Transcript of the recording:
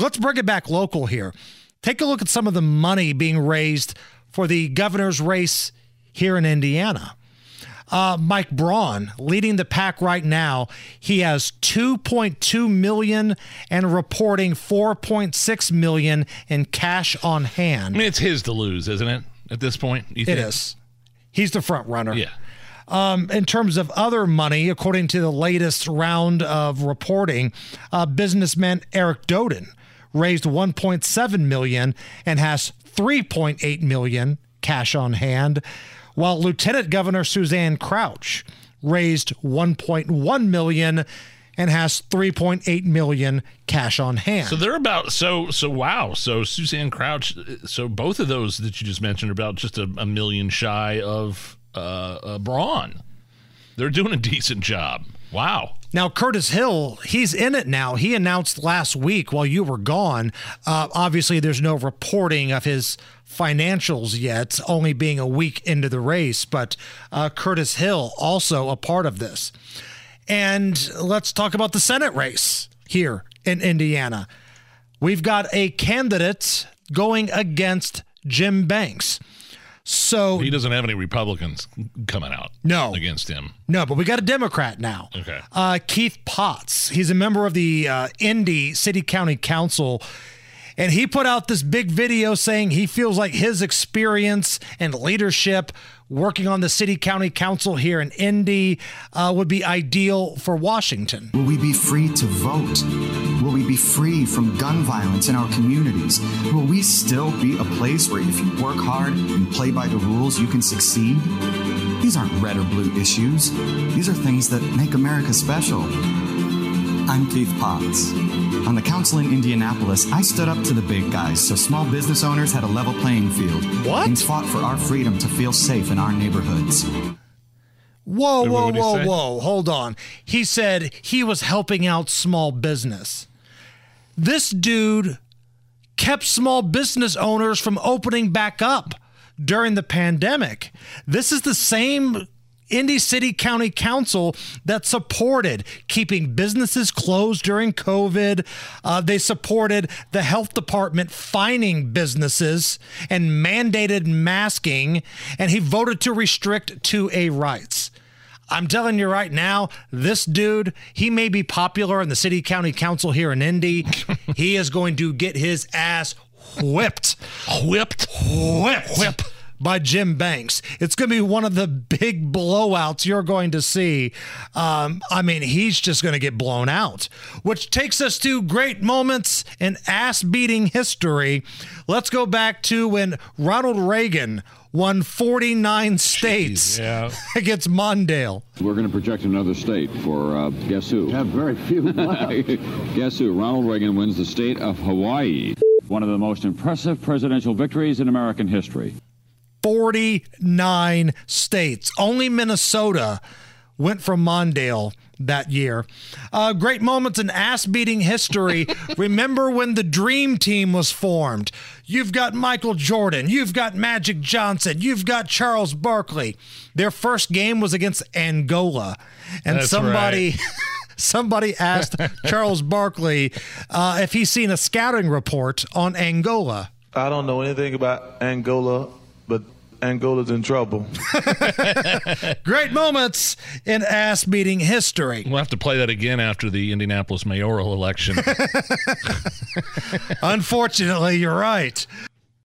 Let's bring it back local here. Take a look at some of the money being raised for the governor's race here in Indiana. Uh, Mike Braun leading the pack right now. He has 2.2 million and reporting 4.6 million in cash on hand. I mean, it's his to lose, isn't it? At this point, you think? is. He's the front runner. Yeah. Um, in terms of other money, according to the latest round of reporting, uh, businessman Eric Doden raised 1.7 million and has 3.8 million cash on hand, while Lieutenant Governor Suzanne Crouch raised 1.1 million and has 3.8 million cash on hand. So they're about so so wow. So Suzanne Crouch. So both of those that you just mentioned are about just a, a million shy of uh, uh, Braun. They're doing a decent job. Wow. Now, Curtis Hill, he's in it now. He announced last week while you were gone. Uh, obviously, there's no reporting of his financials yet, only being a week into the race, but uh, Curtis Hill also a part of this. And let's talk about the Senate race here in Indiana. We've got a candidate going against Jim Banks. So He doesn't have any Republicans coming out No. against him. No, but we got a Democrat now. Okay. Uh, Keith Potts. He's a member of the uh, Indy City County Council. And he put out this big video saying he feels like his experience and leadership working on the city county council here in Indy uh, would be ideal for Washington. Will we be free to vote? Will we be free from gun violence in our communities? Will we still be a place where if you work hard and play by the rules, you can succeed? These aren't red or blue issues. These are things that make America special. I'm Keith Potts. On the council in Indianapolis, I stood up to the big guys so small business owners had a level playing field. What? And fought for our freedom to feel safe in our neighborhoods. Whoa, whoa, whoa, say? whoa. Hold on. He said he was helping out small business. This dude kept small business owners from opening back up during the pandemic. This is the same Indy City County Council that supported keeping businesses closed during COVID. Uh, they supported the health department fining businesses and mandated masking, and he voted to restrict 2A rights. I'm telling you right now, this dude, he may be popular in the city county council here in Indy. he is going to get his ass whipped, Whipped. whipped, whip by Jim Banks. It's going to be one of the big blowouts you're going to see. Um, I mean, he's just going to get blown out, which takes us to great moments in ass beating history. Let's go back to when Ronald Reagan won 49 states yeah. against Mondale. We're going to project another state for uh, guess who? have very few. guess who? Ronald Reagan wins the state of Hawaii. One of the most impressive presidential victories in American history. 49 states. Only Minnesota went from Mondale that year. Uh, great moments in ass beating history. Remember when the Dream Team was formed? You've got Michael Jordan, you've got Magic Johnson, you've got Charles Barkley. Their first game was against Angola. And That's somebody. right. Somebody asked Charles Barkley uh, if he's seen a scouting report on Angola. I don't know anything about Angola, but Angola's in trouble. Great moments in ass beating history. We'll have to play that again after the Indianapolis mayoral election. Unfortunately, you're right.